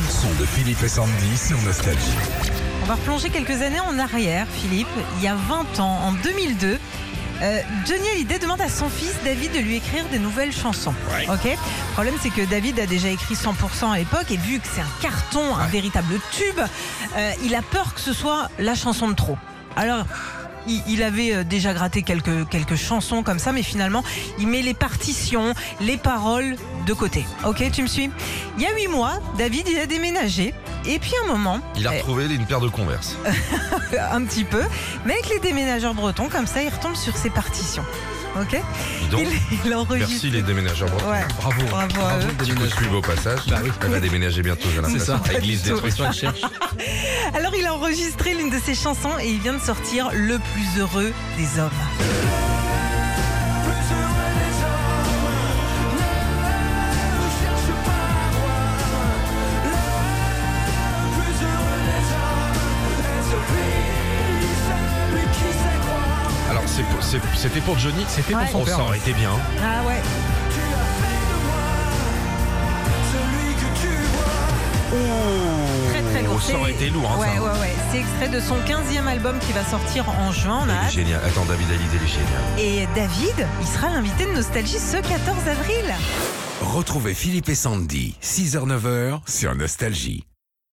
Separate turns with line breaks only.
bande son de Philippe et Sandy sur Nostalgie.
On va replonger quelques années en arrière, Philippe. Il y a 20 ans, en 2002, euh, Johnny Hallyday demande à son fils David de lui écrire des nouvelles chansons. Ok. Le problème, c'est que David a déjà écrit 100% à l'époque et vu que c'est un carton, un véritable tube, euh, il a peur que ce soit la chanson de trop. Alors. Il, il avait euh, déjà gratté quelques, quelques chansons comme ça, mais finalement, il met les partitions, les paroles de côté. Ok, tu me suis? Il y a huit mois, David, il a déménagé. Et puis un moment,
Il a
eh,
retrouvé une paire de converses.
un petit peu, mais avec les déménageurs bretons, comme ça, il retombe sur ses partitions. Ok?
Donc,
il, il enregistre.
merci les déménageurs bretons.
Ouais,
Bravo.
bravo à eux.
Petit coup de pub au passage.
Bah oui.
Elle va déménager bientôt, j'ai l'impression.
ça.
À Église des Trucs.
Cherche.
Alors, il a enregistré l'une de ses chansons et il vient de sortir Le plus heureux des hommes.
Alors, c'est pour- c'est- c'était pour Johnny
C'était pour
Ouais.
son
Oh,
père.
ça aurait été bien.
Ah ouais.
Ça aurait
C'est-
été lourd, hein,
ouais,
ça.
ouais, ouais. C'est extrait de son 15e album qui va sortir en juin. On a
Il est
hâte.
génial. Attends, David Hallyday, il est génial.
Et David, il sera l'invité de Nostalgie ce 14 avril.
Retrouvez Philippe et Sandy, 6h-9h sur Nostalgie.